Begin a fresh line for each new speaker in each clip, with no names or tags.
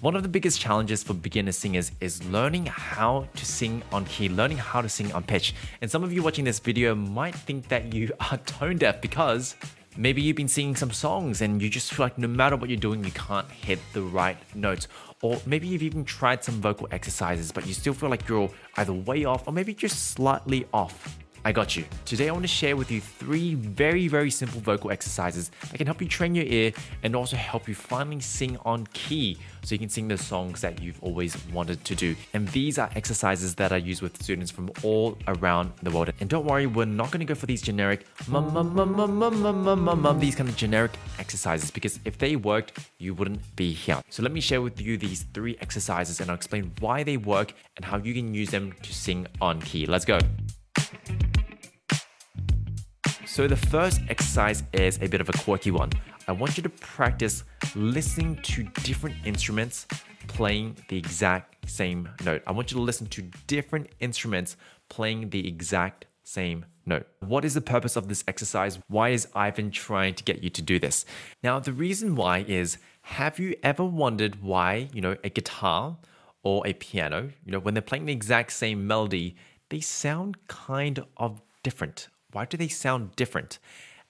One of the biggest challenges for beginner singers is learning how to sing on key, learning how to sing on pitch. And some of you watching this video might think that you are tone deaf because maybe you've been singing some songs and you just feel like no matter what you're doing, you can't hit the right notes. Or maybe you've even tried some vocal exercises, but you still feel like you're either way off or maybe just slightly off. I got you. Today I want to share with you three very, very simple vocal exercises that can help you train your ear and also help you finally sing on key so you can sing the songs that you've always wanted to do. And these are exercises that I use with students from all around the world. And don't worry, we're not going to go for these generic mum, mum, mum, mum, mum, mum, mum, mum, these kind of generic exercises because if they worked, you wouldn't be here. So let me share with you these three exercises and I'll explain why they work and how you can use them to sing on key. Let's go. So the first exercise is a bit of a quirky one. I want you to practice listening to different instruments playing the exact same note. I want you to listen to different instruments playing the exact same note. What is the purpose of this exercise? Why is Ivan trying to get you to do this? Now, the reason why is have you ever wondered why, you know, a guitar or a piano, you know, when they're playing the exact same melody, they sound kind of different why do they sound different?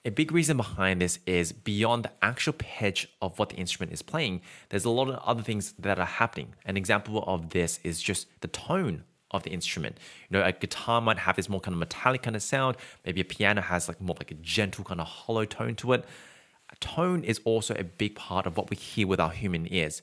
A big reason behind this is beyond the actual pitch of what the instrument is playing, there's a lot of other things that are happening. An example of this is just the tone of the instrument. You know, a guitar might have this more kind of metallic kind of sound. Maybe a piano has like more like a gentle kind of hollow tone to it. Tone is also a big part of what we hear with our human ears.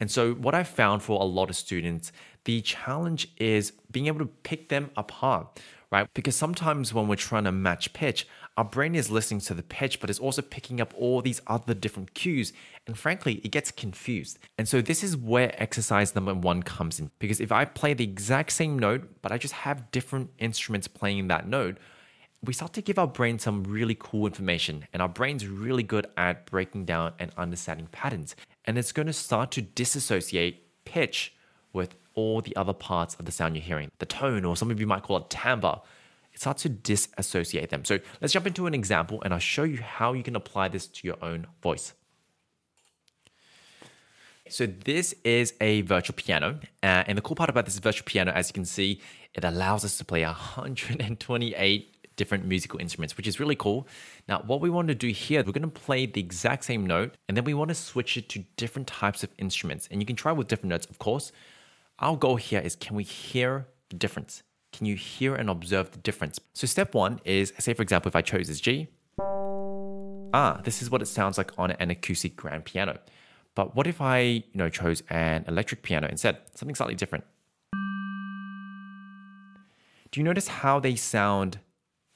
And so, what I found for a lot of students, the challenge is being able to pick them apart right? Because sometimes when we're trying to match pitch, our brain is listening to the pitch, but it's also picking up all these other different cues. And frankly, it gets confused. And so this is where exercise number one comes in. Because if I play the exact same note, but I just have different instruments playing that note, we start to give our brain some really cool information. And our brain's really good at breaking down and understanding patterns. And it's going to start to disassociate pitch with all the other parts of the sound you're hearing. The tone, or some of you might call it timbre, it starts to disassociate them. So let's jump into an example and I'll show you how you can apply this to your own voice. So this is a virtual piano. Uh, and the cool part about this virtual piano, as you can see, it allows us to play 128 different musical instruments, which is really cool. Now, what we want to do here, we're going to play the exact same note, and then we want to switch it to different types of instruments. And you can try with different notes, of course, our goal here is can we hear the difference? Can you hear and observe the difference? So step one is, say for example, if I chose this G, ah, this is what it sounds like on an acoustic grand piano. But what if I, you know, chose an electric piano instead? Something slightly different. Do you notice how they sound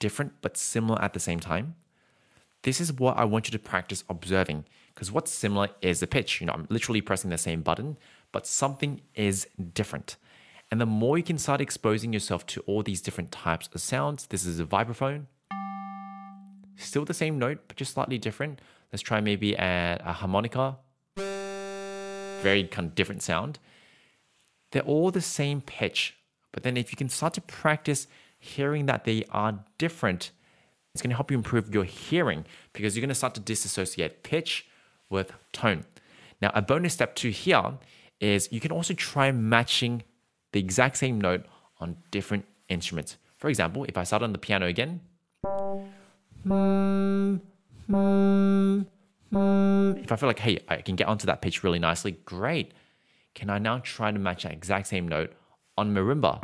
different but similar at the same time? This is what I want you to practice observing because what's similar is the pitch. You know, I'm literally pressing the same button, but something is different. And the more you can start exposing yourself to all these different types of sounds, this is a vibraphone, still the same note, but just slightly different. Let's try maybe a, a harmonica, very kind of different sound. They're all the same pitch, but then if you can start to practice hearing that they are different, it's going to help you improve your hearing because you're going to start to disassociate pitch with tone. Now, a bonus step two here is you can also try matching the exact same note on different instruments. For example, if I start on the piano again, if I feel like, hey, I can get onto that pitch really nicely, great. Can I now try to match that exact same note on marimba?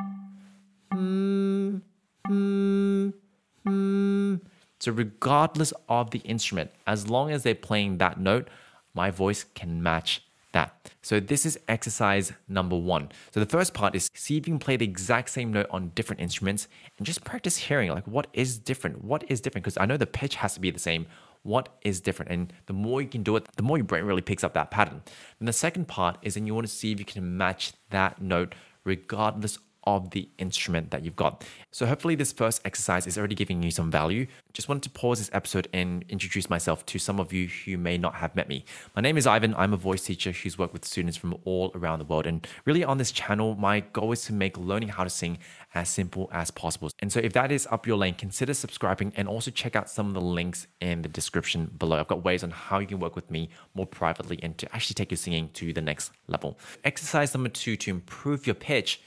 So, regardless of the instrument, as long as they're playing that note, my voice can match that. So this is exercise number one. So the first part is see if you can play the exact same note on different instruments and just practice hearing like what is different? What is different? Because I know the pitch has to be the same. What is different? And the more you can do it, the more your brain really picks up that pattern. And the second part is then you want to see if you can match that note regardless of the instrument that you've got. So hopefully this first exercise is already giving you some value. Just wanted to pause this episode and introduce myself to some of you who may not have met me. My name is Ivan. I'm a voice teacher who's worked with students from all around the world. And really on this channel, my goal is to make learning how to sing as simple as possible. And so if that is up your lane, consider subscribing and also check out some of the links in the description below. I've got ways on how you can work with me more privately and to actually take your singing to the next level. Exercise number two to improve your pitch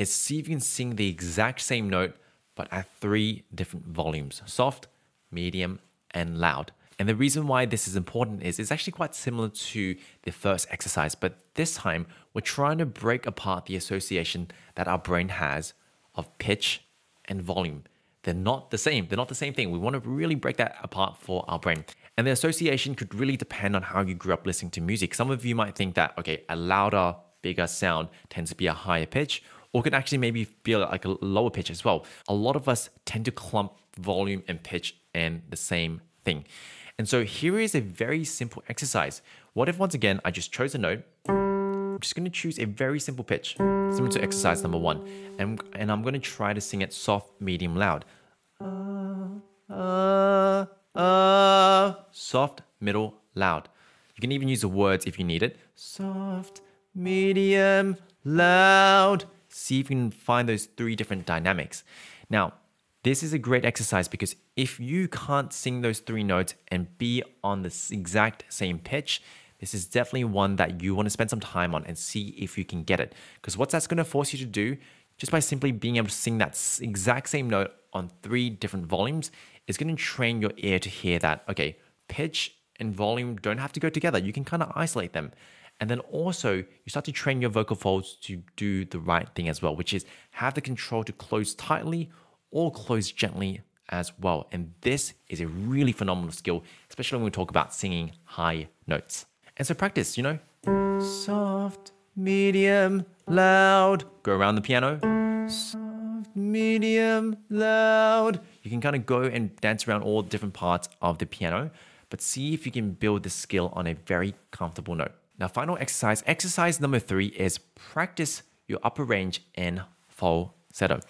is see if you can sing the exact same note, but at three different volumes soft, medium, and loud. And the reason why this is important is it's actually quite similar to the first exercise, but this time we're trying to break apart the association that our brain has of pitch and volume. They're not the same. They're not the same thing. We want to really break that apart for our brain. And the association could really depend on how you grew up listening to music. Some of you might think that, okay, a louder, bigger sound tends to be a higher pitch, or could actually maybe be like a lower pitch as well. A lot of us tend to clump volume and pitch in the same thing. And so here is a very simple exercise. What if once again I just chose a note? I'm just to choose a very simple pitch, similar to exercise number one, and, and I'm to try to sing it soft, medium, loud. Uh, uh, uh, soft, middle, loud. You can even use the words if you need it. Soft, medium, loud see if you can find those three different dynamics. Now, this is a great exercise because if you can't sing those three notes and be on the exact same pitch, this is definitely one that you want to spend some time on and see if you can get it. Because what that's going to force you to do, just by simply being able to sing that exact same note on three different volumes, is going to train your ear to hear that, okay, pitch and volume don't have to go together. You can kind of isolate them. And then also, you start to train your vocal folds to do the right thing as well, which is have the control to close tightly or close gently as well. And this is a really phenomenal skill, especially when we talk about singing high notes. And so practice, you know, soft, medium, loud. Go around the piano. Soft, medium, loud. You can kind of go and dance around all different parts of the piano, but see if you can build the skill on a very comfortable note. Now, final exercise. Exercise number three is practice your upper range in falsetto.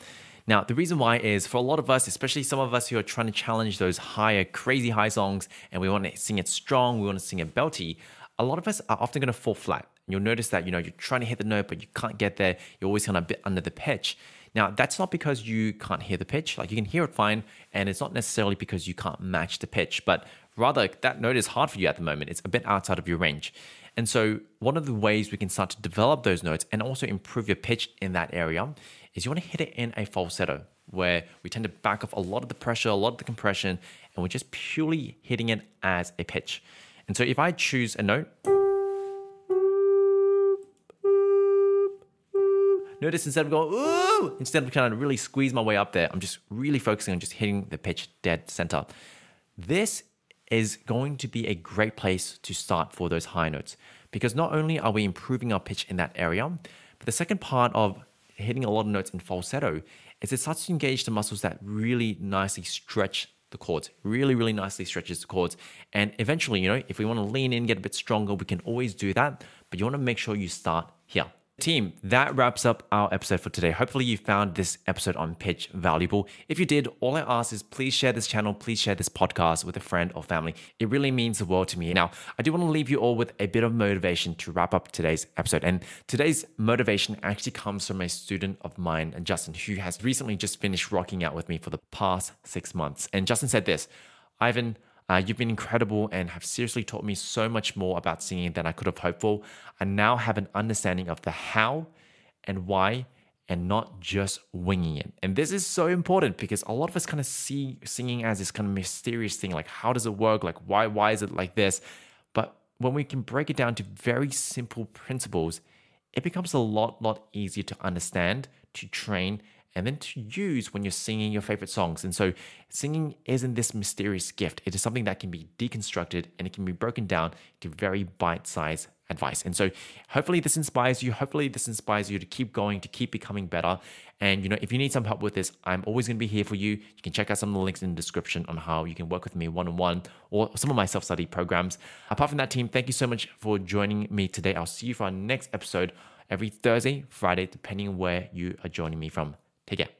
Now, the reason why is for a lot of us, especially some of us who are trying to challenge those higher, crazy high songs, and we want to sing it strong, we want to sing it belty, a lot of us are often going to fall flat. You'll notice that, you know, you're trying to hit the note, but you can't get there. You're always kind of a bit under the pitch. Now, that's not because you can't hear the pitch. Like you can hear it fine, and it's not necessarily because you can't match the pitch, but rather that note is hard for you at the moment. It's a bit outside of your range. And so, one of the ways we can start to develop those notes and also improve your pitch in that area is you want to hit it in a falsetto, where we tend to back off a lot of the pressure, a lot of the compression, and we're just purely hitting it as a pitch. And so, if I choose a note, notice instead of going ooh, instead of trying to really squeeze my way up there, I'm just really focusing on just hitting the pitch dead center. This is going to be a great place to start for those high notes because not only are we improving our pitch in that area, but the second part of hitting a lot of notes in falsetto is it starts to engage the muscles that really nicely stretch the cords, really, really nicely stretches the cords. And eventually, you know, if we want to lean in, get a bit stronger, we can always do that. But you want to make sure you start here. Team, that wraps up our episode for today. Hopefully, you found this episode on pitch valuable. If you did, all I ask is please share this channel, please share this podcast with a friend or family. It really means the world to me. Now, I do want to leave you all with a bit of motivation to wrap up today's episode. And today's motivation actually comes from a student of mine, and Justin, who has recently just finished rocking out with me for the past six months. And Justin said this Ivan, uh, you've been incredible and have seriously taught me so much more about singing than I could have hoped for. I now have an understanding of the how and why and not just winging it. And this is so important because a lot of us kind of see singing as this kind of mysterious thing like how does it work? Like why why is it like this? But when we can break it down to very simple principles, it becomes a lot lot easier to understand, to train and then to use when you're singing your favorite songs. And so, singing isn't this mysterious gift, it is something that can be deconstructed and it can be broken down to very bite sized advice. And so, hopefully, this inspires you. Hopefully, this inspires you to keep going, to keep becoming better. And, you know, if you need some help with this, I'm always going to be here for you. You can check out some of the links in the description on how you can work with me one on one or some of my self study programs. Apart from that, team, thank you so much for joining me today. I'll see you for our next episode every Thursday, Friday, depending on where you are joining me from. Hege.